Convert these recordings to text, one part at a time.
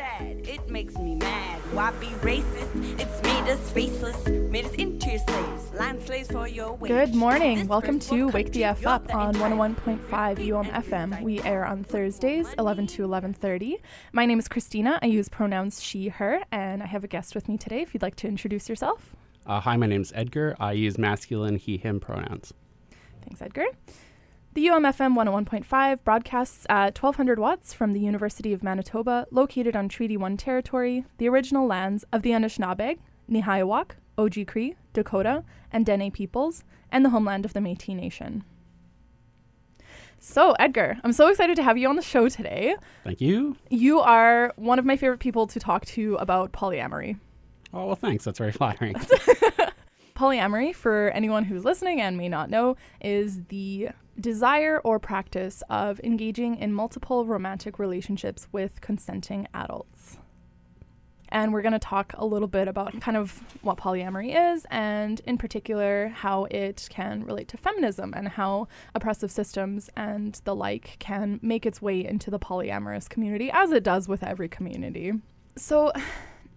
sad. It makes me mad. Why be racist? It's made us faceless, made us into your slaves, land slaves for your wage. Good morning. Welcome to Wake the F Up on entire 101.5 country UM FM. We air on Thursdays, 11 to 11:30. My name is Christina. I use pronouns she, her, and I have a guest with me today. If you'd like to introduce yourself. Uh, hi, my name's Edgar. I use masculine he, him pronouns. Thanks, Edgar. The UMFM 101.5 broadcasts at 1200 watts from the University of Manitoba, located on Treaty 1 territory, the original lands of the Anishinaabeg, Nehiyawak, Oji-Cree, Dakota, and Dene peoples, and the homeland of the Métis Nation. So, Edgar, I'm so excited to have you on the show today. Thank you. You are one of my favorite people to talk to about polyamory. Oh, well, thanks. That's very flattering. Polyamory, for anyone who's listening and may not know, is the desire or practice of engaging in multiple romantic relationships with consenting adults. And we're going to talk a little bit about kind of what polyamory is, and in particular, how it can relate to feminism and how oppressive systems and the like can make its way into the polyamorous community, as it does with every community. So,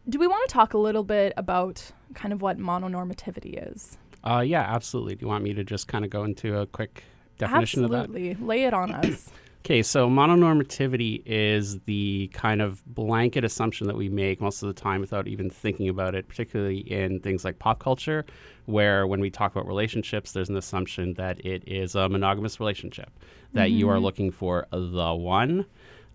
do we want to talk a little bit about kind of what mononormativity is? uh, yeah, absolutely. Do you want me to just kind of go into a quick definition of that? Absolutely. Lay it on us. Okay, so mononormativity is the kind of blanket assumption that we make most of the time without even thinking about it, particularly in things like pop culture, where when we talk about relationships, there's an assumption that it is a monogamous relationship, that you are looking for the one.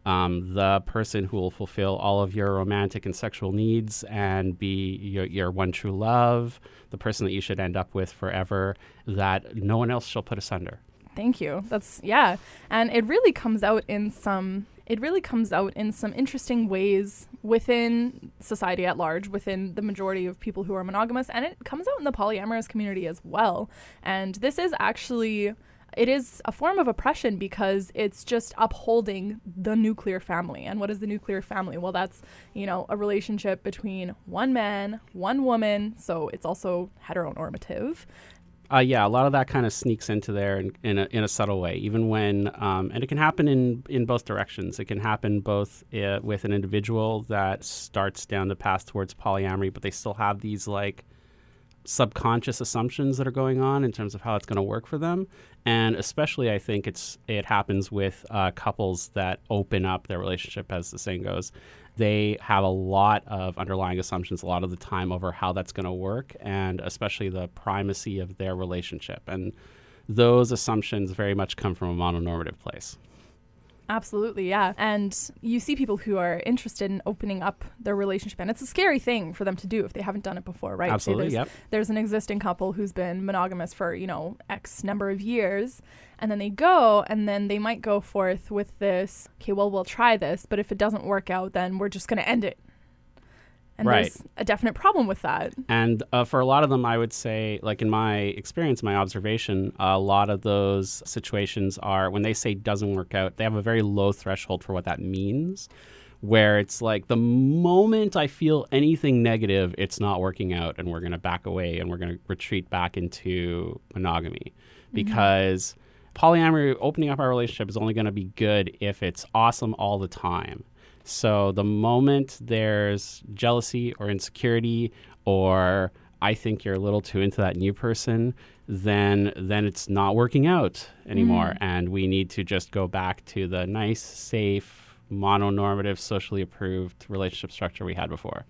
Um, the person who will fulfill all of your romantic and sexual needs and be your, your one true love, the person that you should end up with forever, that no one else shall put asunder. Thank you. That's yeah. And it really comes out in some it really comes out in some interesting ways within society at large, within the majority of people who are monogamous, and it comes out in the polyamorous community as well. And this is actually it is a form of oppression because it's just upholding the nuclear family. And what is the nuclear family? Well, that's, you know, a relationship between one man, one woman, so it's also heteronormative. Uh, yeah, a lot of that kind of sneaks into there in, in, a, in a subtle way, even when, um, and it can happen in, in both directions. It can happen both uh, with an individual that starts down the path towards polyamory, but they still have these like subconscious assumptions that are going on in terms of how it's going to work for them. And especially, I think it's it happens with uh, couples that open up their relationship, as the saying goes. They have a lot of underlying assumptions a lot of the time over how that's going to work, and especially the primacy of their relationship. And those assumptions very much come from a mononormative place. Absolutely, yeah. And you see people who are interested in opening up their relationship, and it's a scary thing for them to do if they haven't done it before, right? Absolutely, there's, yep. there's an existing couple who's been monogamous for, you know, X number of years, and then they go, and then they might go forth with this, okay, well, we'll try this, but if it doesn't work out, then we're just going to end it. And Right. there's a definite problem with that. And uh, for a lot of them, I would say, like in my experience, my observation, a lot of those situations are when they say doesn't work out, they have a very low threshold for what that means. Where it's like the moment I feel anything negative, it's not working out, and we're going to back away and we're going to retreat back into monogamy. Because polyamory, opening up our relationship, is only going to be good if it's awesome all the time. So the moment there's jealousy or insecurity or I think you're a little too into that new person, then then it's not working out anymore mm. and we need to just go back to the nice, safe, mononormative, socially approved relationship structure we had before.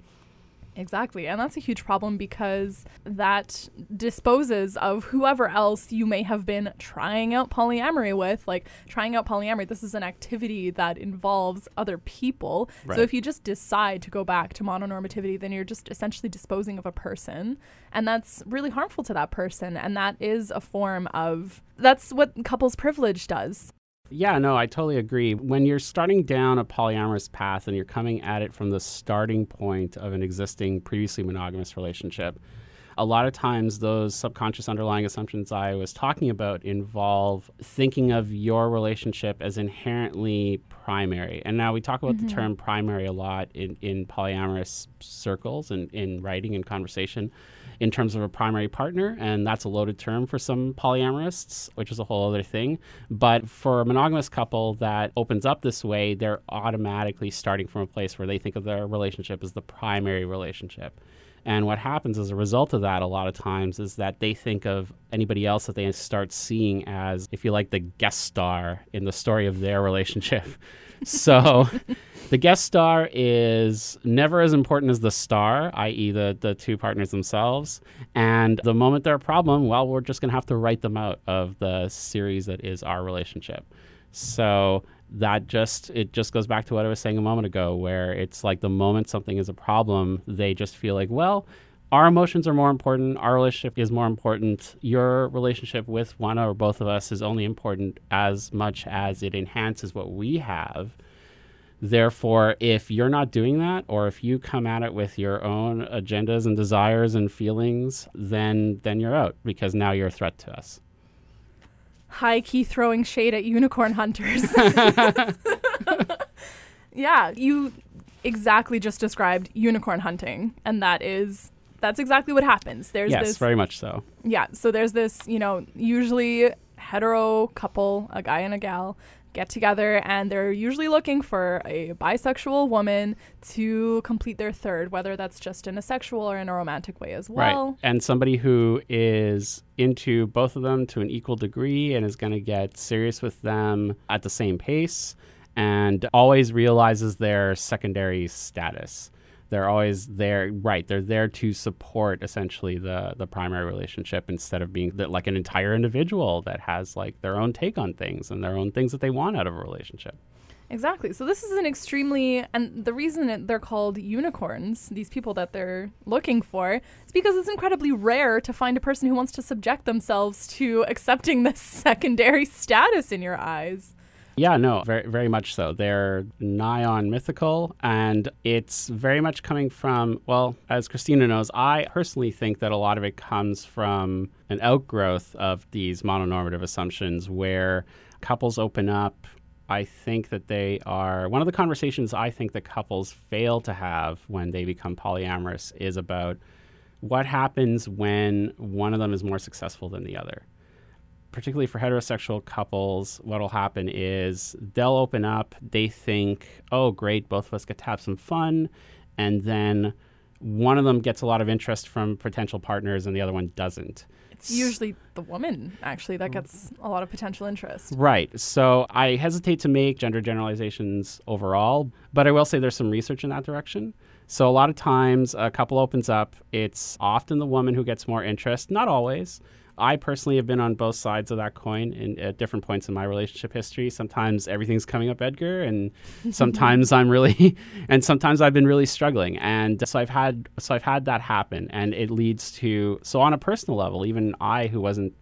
Exactly. And that's a huge problem because that disposes of whoever else you may have been trying out polyamory with. Like, trying out polyamory, this is an activity that involves other people. Right. So, if you just decide to go back to mononormativity, then you're just essentially disposing of a person. And that's really harmful to that person. And that is a form of that's what couples privilege does. Yeah, no, I totally agree. When you're starting down a polyamorous path and you're coming at it from the starting point of an existing previously monogamous relationship, a lot of times those subconscious underlying assumptions I was talking about involve thinking of your relationship as inherently primary. And now we talk about mm-hmm. the term primary a lot in, in polyamorous circles and in writing and conversation in terms of a primary partner, and that's a loaded term for some polyamorists, which is a whole other thing. But for a monogamous couple that opens up this way, they're automatically starting from a place where they think of their relationship as the primary relationship. And what happens as a result of that, a lot of times, is that they think of anybody else that they start seeing as, if you like, the guest star in the story of their relationship. so the guest star is never as important as the star, i.e., the, the two partners themselves. And the moment they're a problem, well, we're just going to have to write them out of the series that is our relationship. So that just it just goes back to what I was saying a moment ago, where it's like the moment something is a problem, they just feel like, well, our emotions are more important. Our relationship is more important. Your relationship with one or both of us is only important as much as it enhances what we have. Therefore, if you're not doing that, or if you come at it with your own agendas and desires and feelings, then then you're out because now you're a threat to us. High key throwing shade at unicorn hunters. yeah, you exactly just described unicorn hunting, and that is that's exactly what happens. There's yes, this very much so. Yeah, so there's this, you know, usually hetero couple, a guy and a gal, get together and they're usually looking for a bisexual woman to complete their third, whether that's just in a sexual or in a romantic way as well. Right. And somebody who is into both of them to an equal degree and is going to get serious with them at the same pace and always realizes their secondary status they're always there right they're there to support essentially the the primary relationship instead of being the, like an entire individual that has like their own take on things and their own things that they want out of a relationship Exactly. So this is an extremely, and the reason they're called unicorns, these people that they're looking for, is because it's incredibly rare to find a person who wants to subject themselves to accepting this secondary status in your eyes. Yeah, no, very, very much so. They're nigh on mythical, and it's very much coming from, well, as Christina knows, I personally think that a lot of it comes from an outgrowth of these mononormative assumptions where couples open up. I think that they are one of the conversations I think that couples fail to have when they become polyamorous is about what happens when one of them is more successful than the other particularly for heterosexual couples, what will happen is they'll open up, they think, oh, great, both of us get to have some fun. And then one of them gets a lot of interest from potential partners and the other one doesn't. It's usually the woman, actually, that gets a lot of potential interest. Right. So I hesitate to make gender generalizations overall, but I will say there's some research in that direction. So a lot of times a couple opens up, it's often the woman who gets more interest, not always. I personally have been on both sides of that coin in, at different points in my relationship history. Sometimes everything's coming up Edgar, and sometimes I'm really, and sometimes I've been really struggling. And so I've had, so I've had that happen, and it leads to, so on a personal level, even I who wasn't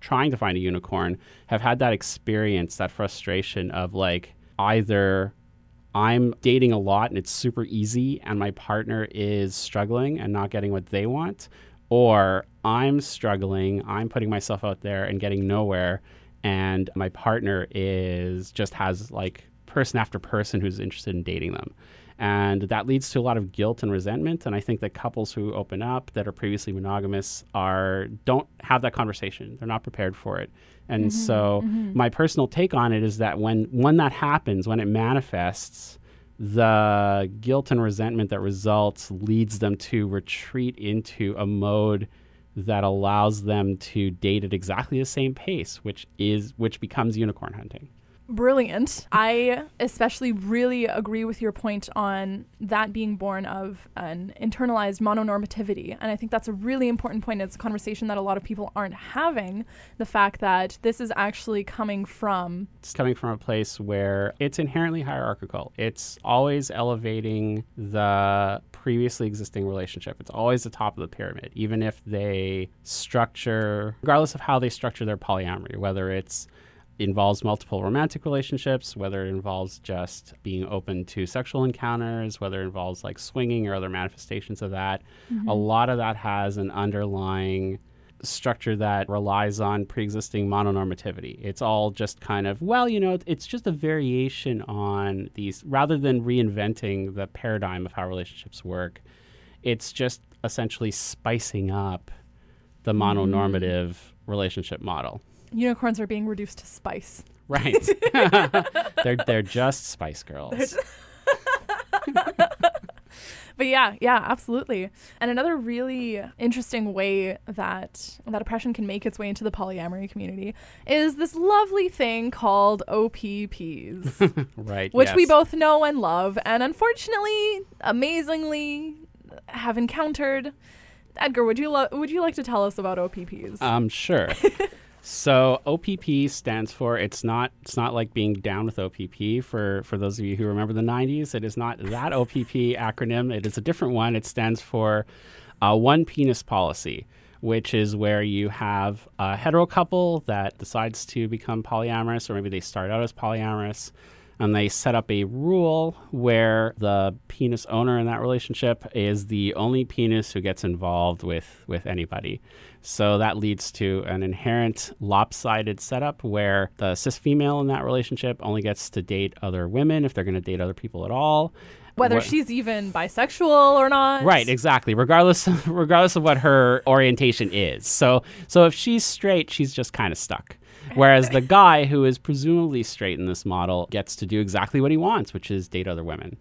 trying to find a unicorn have had that experience, that frustration of like either I'm dating a lot and it's super easy, and my partner is struggling and not getting what they want, or I'm struggling, I'm putting myself out there and getting nowhere, and my partner is just has like person after person who's interested in dating them. And that leads to a lot of guilt and resentment. And I think that couples who open up that are previously monogamous are don't have that conversation. They're not prepared for it. And mm-hmm, so mm-hmm. my personal take on it is that when when that happens, when it manifests, the guilt and resentment that results leads them to retreat into a mode that allows them to date at exactly the same pace, which is which becomes unicorn hunting brilliant. I especially really agree with your point on that being born of an internalized mononormativity. And I think that's a really important point. It's a conversation that a lot of people aren't having. The fact that this is actually coming from. It's coming from a place where it's inherently hierarchical. It's always elevating the previously existing relationship. It's always the top of the pyramid, even if they structure, regardless of how they structure their polyamory, whether it's involves multiple romantic relationships, whether it involves just being open to sexual encounters, whether it involves like swinging or other manifestations of that. A mm-hmm. lot of that has an underlying structure that relies on pre-existing mononormativity. It's all just kind of well, you know, it's just a variation on these rather than reinventing the paradigm of how relationships work. It's just essentially spicing up the mm-hmm. mononormative relationship model. Unicorns are being reduced to spice. Right. they're they're just Spice Girls. But yeah, yeah, absolutely. And another really interesting way that that oppression can make its way into the polyamory community is this lovely thing called OPPs, right. which we both know and love, and unfortunately, amazingly, have encountered. Edgar, would you lo- would you like to tell us about OPPs? Um, sure. So OPP stands for it's not it's not like being down with OPP for for those of you who remember the 90s. It is not that OPP acronym. It is a different one. It stands for uh, one penis policy, which is where you have a hetero couple that decides to become polyamorous, or maybe they start out as polyamorous. And they set up a rule where the penis owner in that relationship is the only penis who gets involved with, with anybody. So that leads to an inherent lopsided setup where the cis female in that relationship only gets to date other women if they're going to date other people at all. Whether Wh- she's even bisexual or not. Right, exactly. Regardless regardless of what her orientation is. So so if she's straight, she's just kind of stuck. Whereas the guy who is presumably straight in this model gets to do exactly what he wants, which is date other women.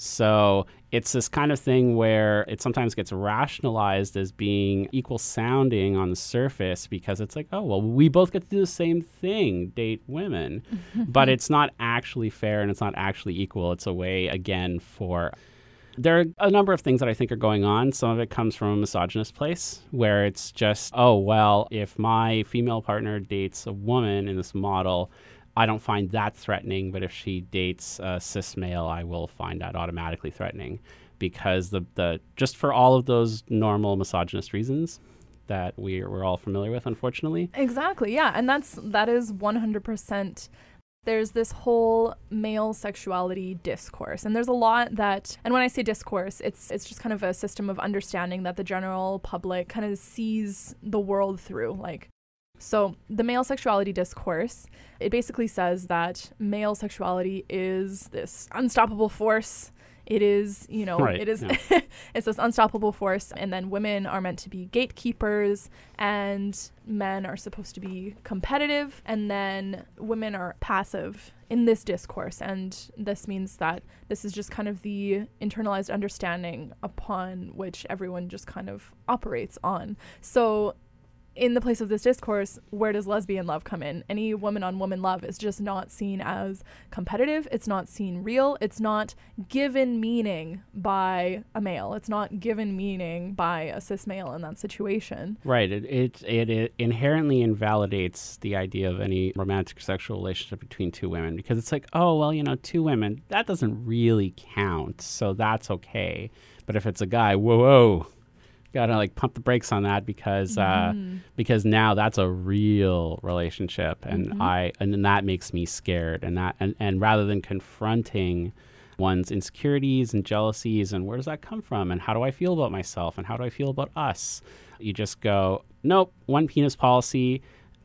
So it's this kind of thing where it sometimes gets rationalized as being equal sounding on the surface because it's like, oh, well, we both get to do the same thing, date women. but it's not actually fair and it's not actually equal. It's a way, again, for there are a number of things that I think are going on. Some of it comes from a misogynist place where it's just, oh, well, if my female partner dates a woman in this model, I don't find that threatening. But if she dates a cis male, I will find that automatically threatening because the, the just for all of those normal misogynist reasons that we, we're all familiar with, unfortunately. Exactly. Yeah, and that's that is 100% there's this whole male sexuality discourse and there's a lot that and when I say discourse it's it's just kind of a system of understanding that the general public kind of sees the world through like so the male sexuality discourse it basically says that male sexuality is this unstoppable force. It is you know Right, it is yeah. it's this unstoppable force and then women are meant to be gatekeepers and men are supposed to be competitive and then women are passive in this discourse. And this means that this is just kind of the internalized understanding upon which everyone just kind of operates on. So in the place of this discourse, where does lesbian love come in? Any woman on woman love is just not seen as competitive. It's not seen real. It's not given meaning by a male. It's not given meaning by a cis male in that situation. Right. It, it, it, it inherently invalidates the idea of any romantic sexual relationship between two women because it's like, oh, well, you know, two women, that doesn't really count. So that's okay. But if it's a guy, whoa, whoa, gotta like pump the brakes on that because uh, mm-hmm. because now that's a real relationship and mm-hmm. I and that makes me scared and that and, and rather than confronting one's insecurities and jealousies and where does that come from and how do I feel about myself and how do I feel about us you just go nope one penis policy.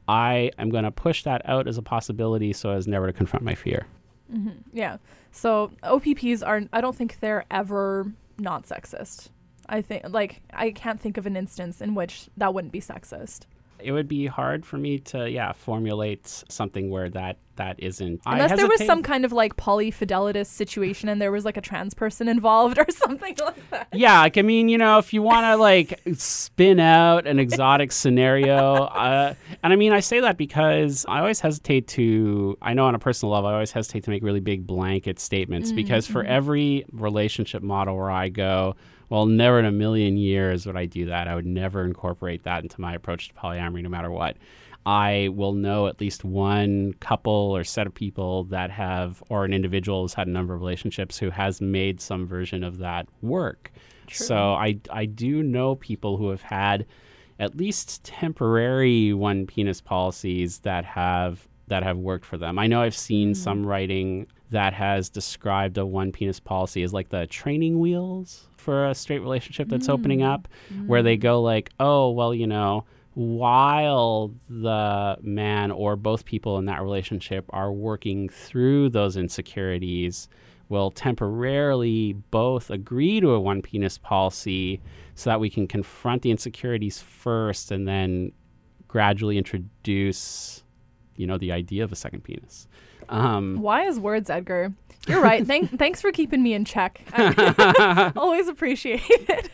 I am going to push that out as a possibility so as never to confront my fear. Mm-hmm. Yeah. So OPPs are, I don't think they're ever not sexist. I think, like, I can't think of an instance in which that wouldn't be sexist. it would be hard for me to yeah formulate something where that that isn't I Unless there was some kind of like polyfidelitous situation and there was like a trans person involved or something like that. Yeah, like I mean, you know, if you want to like spin out an exotic scenario, uh, and I mean, I say that because I always hesitate to. I know on a personal level, I always hesitate to make really big blanket statements because for every relationship model where I go, well, never in a million years would I do that. I would never incorporate that into my approach to polyamory, no matter what. I will know at least one couple or set of people that have, or an individual who's had a number of relationships who has made some version of that work. So I, I do know people who have had at least temporary one penis policies that have that have worked for them. I know I've seen hmm. some writing that has described a one penis policy as like the training wheels for a straight relationship that's opening mm. up, where they go like, oh, well, you know, while the man or both people in that relationship are working through those insecurities, will temporarily both agree to a one penis policy so that we can confront the insecurities first and then gradually introduce, you know, the idea of a second penis. Um, Wise words, Edgar. You're right. Thank, thanks for keeping me in check. I always appreciate it.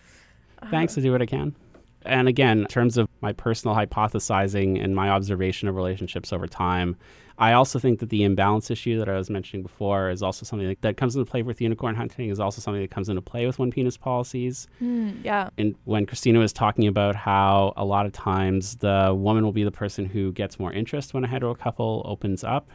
thanks to do what I can. And again, in terms of my personal hypothesizing and my observation of relationships over time, I also think that the imbalance issue that I was mentioning before is also something that, that comes into play with unicorn hunting, is also something that comes into play with one penis policies. Mm, yeah. And when Christina was talking about how a lot of times the woman will be the person who gets more interest when a hetero couple opens up,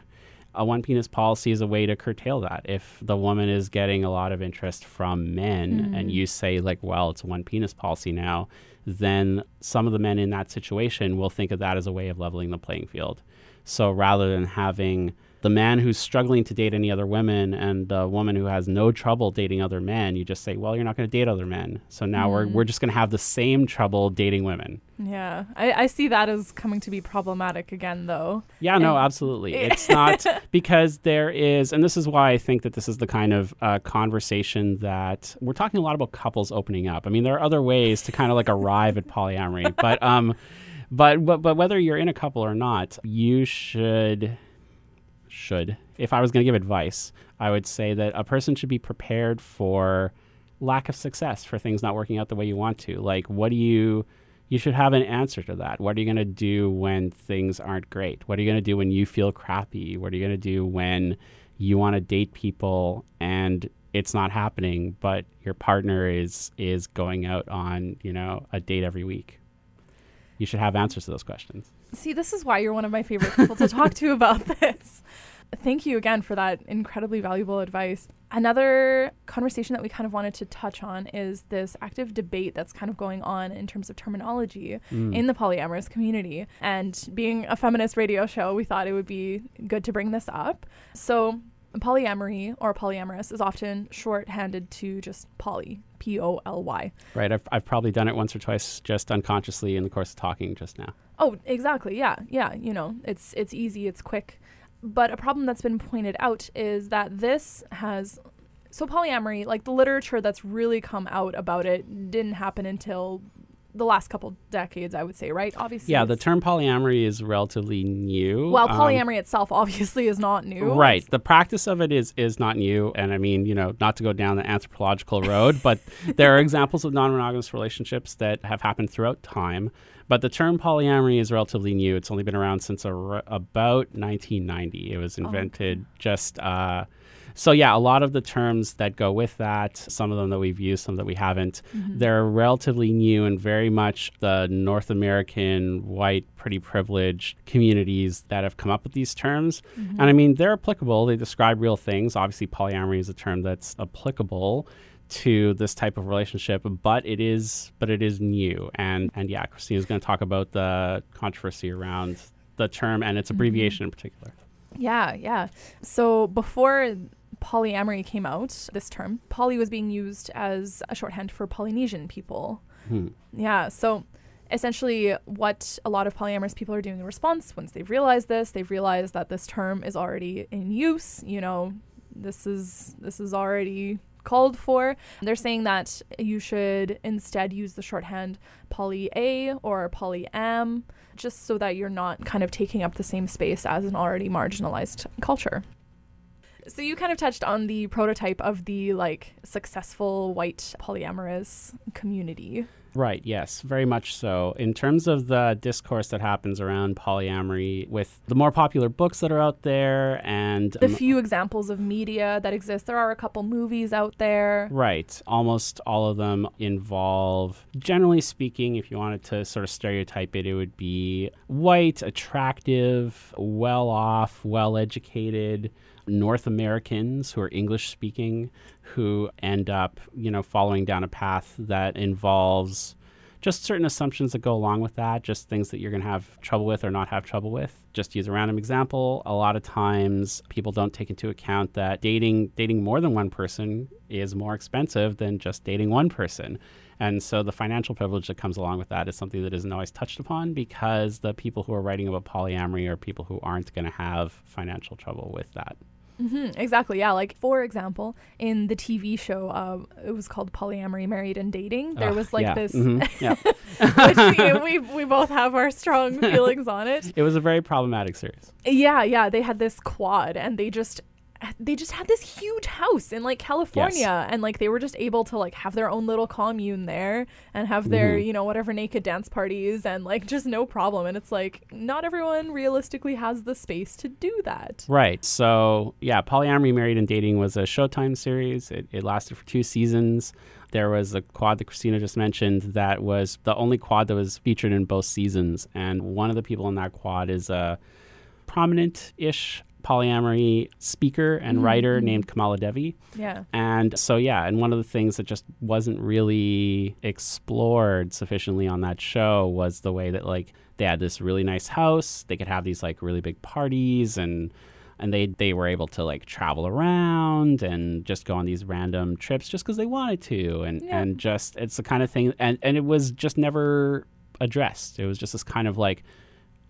a one penis policy is a way to curtail that. If the woman is getting a lot of interest from men and you say, like, well, it's a one penis policy now, then some of the men in that situation will think of that as a way of leveling the playing field. So rather than having the man who's struggling to date any other women and the woman who has no trouble dating other men, you just say, well, you're not going to date other men. So now we're, we're just going to have the same trouble dating women. Yeah. I, I see that as coming to be problematic again, though. Yeah, no, absolutely. It's not because there is, and this is why I think that this is the kind of uh, conversation that we're talking a lot about couples opening up. I mean, there are other ways to kind of like arrive at polyamory, but um, but but but whether you're in a couple or not, you should should. If I was going to give advice, I would say that a person should be prepared for lack of success, for things not working out the way you want to. Like, what do you you should have an answer to that. What are you going to do when things aren't great? What are you going to do when you feel crappy? What are you going to do when you want to date people and it's not happening, but your partner is is going out on, you know, a date every week? You should have answers to those questions. See, this is why you're one of my favorite people to talk to about this. Thank you again for that incredibly valuable advice. Another conversation that we kind of wanted to touch on is this active debate that's kind of going on in terms of terminology mm. in the polyamorous community. And being a feminist radio show, we thought it would be good to bring this up. So, polyamory or polyamorous is often shorthanded to just poly, P O L Y. Right? I've, I've probably done it once or twice just unconsciously in the course of talking just now. Oh, exactly. Yeah, yeah. You know, it's it's easy, it's quick. But a problem that's been pointed out is that this has so polyamory, like the literature that's really come out about it, didn't happen until the last couple decades, I would say, right? Obviously. Yeah, the term polyamory is relatively new. well, Um, polyamory itself obviously is not new. Right. It's- The practice of it is is not new, and I mean, you know, not to go down the anthropological road, but there are examples of non-monogamous relationships that have happened throughout time. But the term polyamory is relatively new. It's only been around since ar- about 1990. It was invented just. Uh, so yeah, a lot of the terms that go with that, some of them that we've used, some that we haven't, mm-hmm. they're relatively new and very much the North American white, pretty privileged communities that have come up with these terms. Mm-hmm. And I mean, they're applicable. They describe real things. Obviously, polyamory is a term that's applicable to this type of relationship, but it is but it is new. And and yeah, Christina's going to talk about the controversy around the term and its mm-hmm. abbreviation in particular. Yeah, yeah. So before polyamory came out, this term, poly was being used as a shorthand for Polynesian people. Hmm. Yeah, so essentially what a lot of polyamorous people are doing in response once they've realized this, they've realized that this term is already in use, you know, this is this is already called for. They're saying that you should instead use the shorthand poly A or poly m just so that you're not kind of taking up the same space as an already marginalized culture. So you kind of touched on the prototype of the like successful white polyamorous community. Right, yes, very much so. In terms of the discourse that happens around polyamory, with the more popular books that are out there and The um, few examples of media that exist, there are a couple movies out there. Right. Almost all of them involve, generally speaking, if you wanted to sort of stereotype it, it would be white, attractive, well off, well educated North Americans who are English speaking who end up, you know, following down a path that involves just certain assumptions that go along with that, just things that you're going to have trouble with or not have trouble with. Just use a random example, a lot of times people don't take into account that dating dating more than one person is more expensive than just dating one person. And so the financial privilege that comes along with that is something that isn't always touched upon because the people who are writing about polyamory are people who aren't going to have financial trouble with that. Mm-hmm, exactly. Yeah. Like for example, in the TV show, uh, it was called Polyamory, Married and Dating. There Ugh, was like yeah, this, mhm, yeah. which we we both have our strong feelings on it. It was a very problematic series. Yeah, yeah. They had this quad, and they just they just had this huge house in like California and like they were just able to like have their own little commune there and have their Mhm. you know whatever naked dance parties and like just no problem and it's like not everyone realistically has the space to do that Right. So, yeah, Polyamory, Married, and Dating was a Showtime series. It, it lasted for two seasons. There was a quad that Christina just mentioned that was the only quad that was featured in both seasons. And one of the people in that quad is a prominent ish polyamory speaker and Mhm, writer mhm. named Kamala Devi. yeah And so, yeah, and one of the things that just wasn't really explored sufficiently on that show was the way that, like, they had this really nice house. They could have these, like, really big parties and. And they, they were able to like travel around and just go on these random trips just because they wanted to and, Yeah. and just it's the kind of thing and, and it was just never addressed. It was just this kind of like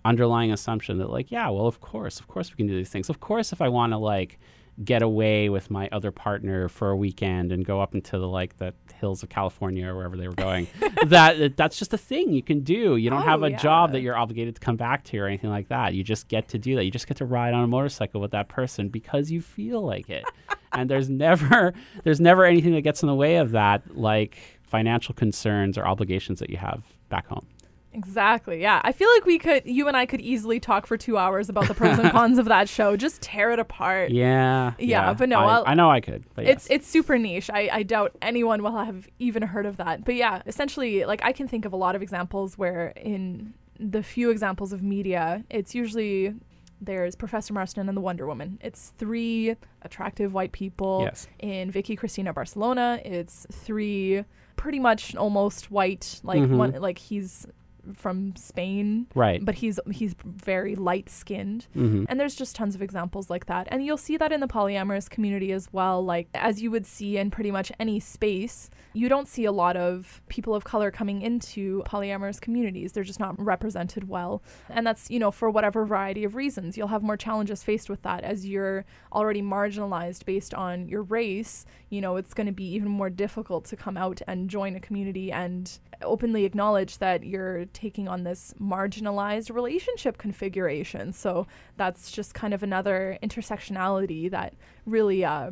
underlying assumption that like yeah well of course of course we can do these things. Of course if i want to like get away with my other partner for a weekend and go up into the like the hills of california or wherever they were going that that's just a thing you can do. You don't Oh, have a job that you're obligated to come back to or anything like that. You just get to do that. You just get to ride on a motorcycle with that person because you feel like it. And there's never there's never anything that gets in the way of that like financial concerns or obligations that you have back home exactly yeah i feel like we could you and i could easily talk for two hours about the pros and cons of that show just tear it apart Yeah. Yeah, but no, I, I'll- know I could. But it's yes. it's super niche. I, I doubt anyone will have even heard of that. But yeah, essentially, like I can think of a lot of examples where in the few examples of media, it's usually there's Professor Marston and the Wonder Woman. It's three attractive white people. yes. In Vicky Cristina Barcelona, it's three pretty much almost white, like Mhm. one like he's from Spain, Right. but he's he's very light skinned. hmm And there's just tons of examples like that. And you'll see that in the polyamorous community as well. Like, as you would see in pretty much any space, you don't see a lot of people of color coming into polyamorous communities. They're just not represented well. And that's, you know, for whatever variety of reasons. You'll have more challenges faced with that as you're already marginalized based on your race. You know, it's going to be even more difficult to come out and join a community and openly acknowledge that you're taking on this marginalized relationship configuration. So that's just kind of another intersectionality that really uh,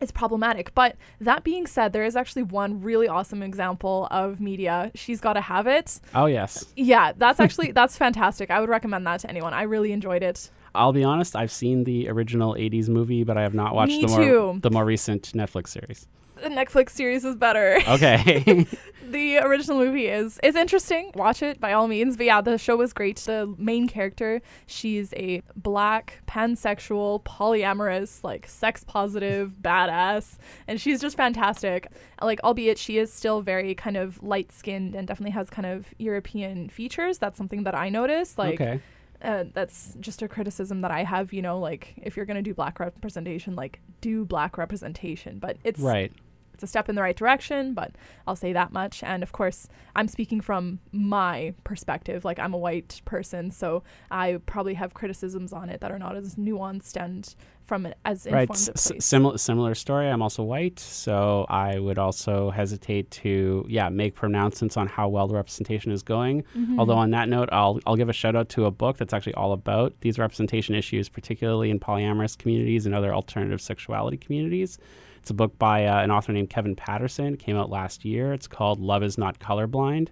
is problematic. But that being said, there is actually one really awesome example of media. She's got to have it. Oh yes. Yeah, that's actually that's fantastic. I would recommend that to anyone. I really enjoyed it. I'll be honest. I've seen the original '80s movie, but I have not watched Me the more too. the more recent Netflix series. The Netflix series is better. Okay. the original movie is is interesting. Watch it by all means. But yeah, the show was great. The main character, she's a black, pansexual, polyamorous, like sex positive badass, and she's just fantastic. Like, albeit she is still very kind of light skinned and definitely has kind of European features. That's something that I noticed. Like. okay. Uh, that's just a criticism that I have, you know, like if you're going to do black representation, like do black representation, but it's Right. It's a step in the right direction, but I'll say that much. And of course, I'm speaking from my perspective. Like, I'm a white person, so I probably have criticisms on it that are not as nuanced and from an as Right. informed S- similar similar story. I'm also white, so I would also hesitate to yeah make pronouncements on how well the representation is going. Mhm. Although on that note, I'll I'll give a shout out to a book that's actually all about these representation issues, particularly in polyamorous communities and other alternative sexuality communities. It's a book by uh, an author named Kevin Patterson. It came out last year. It's called Love Is Not Colorblind.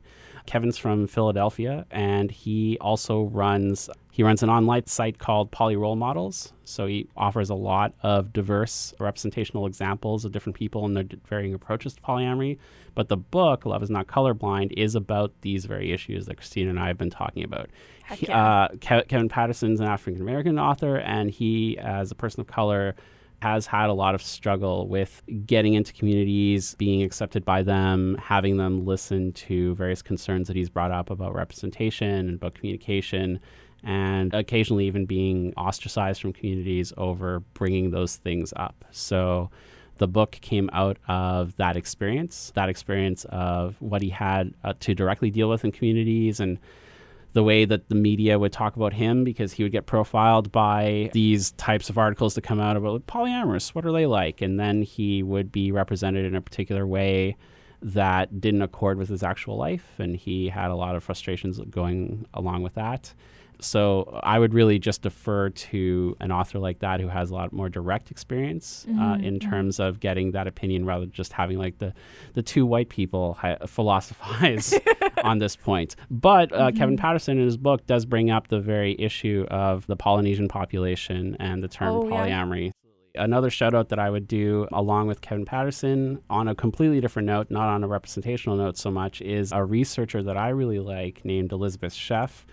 Kevin's from Philadelphia, and he also runs he runs an online site called Poly Role Models. So he offers a lot of diverse representational examples of different people and their varying approaches to polyamory. But the book Love Is Not Colorblind is about these very issues that Christina and I have been talking about. He- yeah. uh, Ke- Kevin Patterson's an African American author, and he, as a person of color, has had a lot of struggle with getting into communities, being accepted by them, having them listen to various concerns that he's brought up about representation and about communication, and occasionally even being ostracized from communities over bringing those things up. So the book came out of that experience, that experience of what he had uh, to directly deal with in communities and the way that the media would talk about him because he would get profiled by these types of articles that come out about polyamorous, what are they like? And then he would be represented in a particular way that didn't accord with his actual life. And he had a lot of frustrations going along with that. So I would really just defer to an author like that who has a lot more direct experience uh, mm-hmm. uh, in mm-hmm. terms of getting that opinion rather than just having like the, the two white people ha- philosophize on this point. But uh, mm-hmm. Kevin Patterson in his book does bring up the very issue of the Polynesian population and the term oh, polyamory. Yeah. Another shout out that I would do along with Kevin Patterson on a completely different note, not on a representational note so much, is a researcher that I really like named Elisabeth Sheff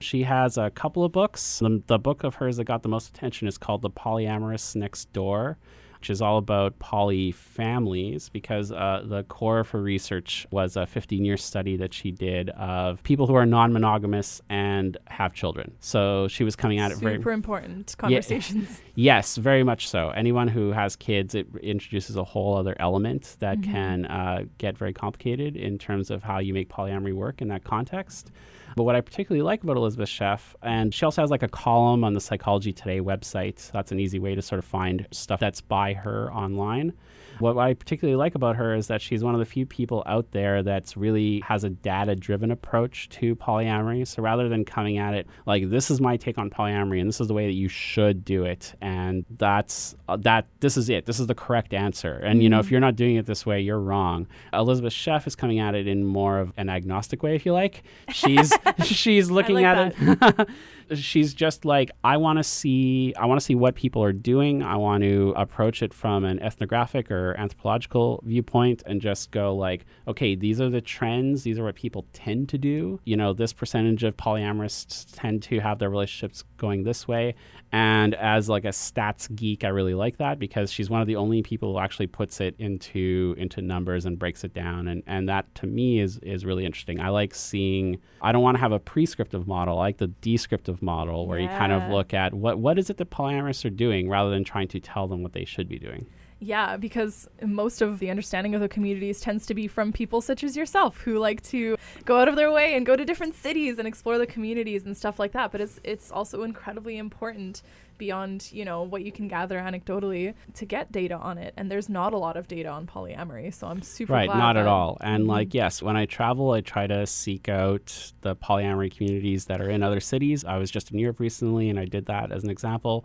she has a couple of books. The, the book of hers that got the most attention is called The Polyamorists Next Door which is all about poly families because uh, the core of her research was a 15 year study that she did of people who are non monogamous and have children. So she was coming at Super it very. Super important conversations. Yeah, yes, very much so. Anyone who has kids, it introduces a whole other element that mm-hmm. can uh, get very complicated in terms of how you make polyamory work in that context. But what I particularly like about Elisabeth Sheff, and she also has like a column on the Psychology Today website. That's an easy way to sort of find stuff that's by her online. What I particularly like about her is that she's one of the few people out there that's really has a data driven approach to polyamory. So rather than coming at it like this is my take on polyamory and this is the way that you should do it and that's uh, that this is it. This is the correct answer. And you know, if mm-hmm. you're not doing it this way, you're wrong. Elisabeth Sheff is coming at it in more of an agnostic way if you like. She's she's looking like at that. it she's just like I want to see I want to see what people are doing. I want to approach it from an ethnographic or anthropological viewpoint and just go like, okay, these are the trends. These are what people tend to do. You know, this percentage of polyamorous tend to have their relationships going this way. And as like a stats geek, I really like that because she's one of the only people who actually puts it into into numbers and breaks it down. And and that to me is is really interesting. I like seeing. I don't want to have a prescriptive model. I like the descriptive model where yeah. you kind of look at what what is it that polyamorous are doing rather than trying to tell them what they should be doing. Yeah, because most of the understanding of the communities tends to be from people such as yourself who like to go out of their way and go to different cities and explore the communities and stuff like that. But it's it's also incredibly important beyond, you know, what you can gather anecdotally to get data on it. And there's not a lot of data on polyamory. So I'm super Right, not at all. And mm-hmm. like yes, when I travel I try to seek out the polyamory communities that are in other cities. I was just in Europe recently and I did that as an example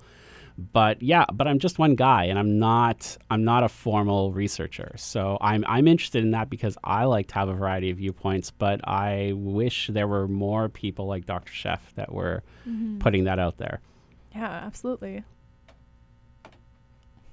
but yeah but i'm just one guy and i'm not i'm not a formal researcher so i'm i'm interested in that because i like to have a variety of viewpoints but i wish there were more people like dr Sheff that were mm-hmm. putting that out there yeah absolutely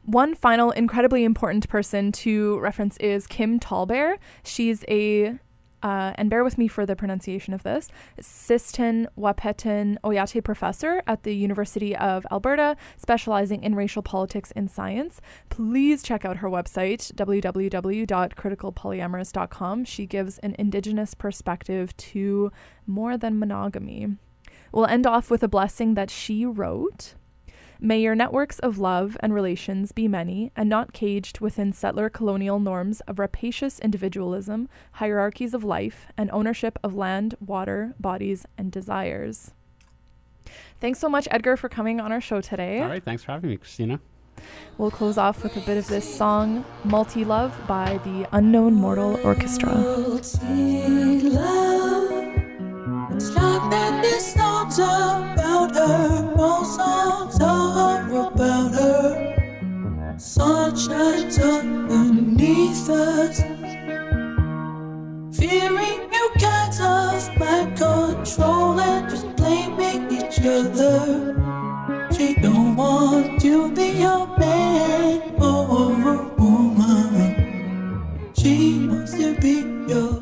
one final incredibly important person to reference is Kim Tallbear. She's a uh, and bear with me for the pronunciation of this, Sisseton Wahpeton Oyate professor at the University of Alberta, specializing in racial politics and science. Please check out her website, www.criticalpolyamorist.com. She gives an Indigenous perspective to more than monogamy. We'll end off with a blessing that she wrote. May your networks of love and relations be many and not caged within settler colonial norms of rapacious individualism, hierarchies of life, and ownership of land, water, bodies, and desires. Thanks so much, Edgar, for coming on our show today. All right, thanks for having me, Christina. We'll close off with a bit of this song, Multi Love, by the Unknown Mortal Orchestra. About her. Sun shines underneath us, fearing new kinds of mind control and just blaming each other. She don't want to be a man or a woman. She wants to be your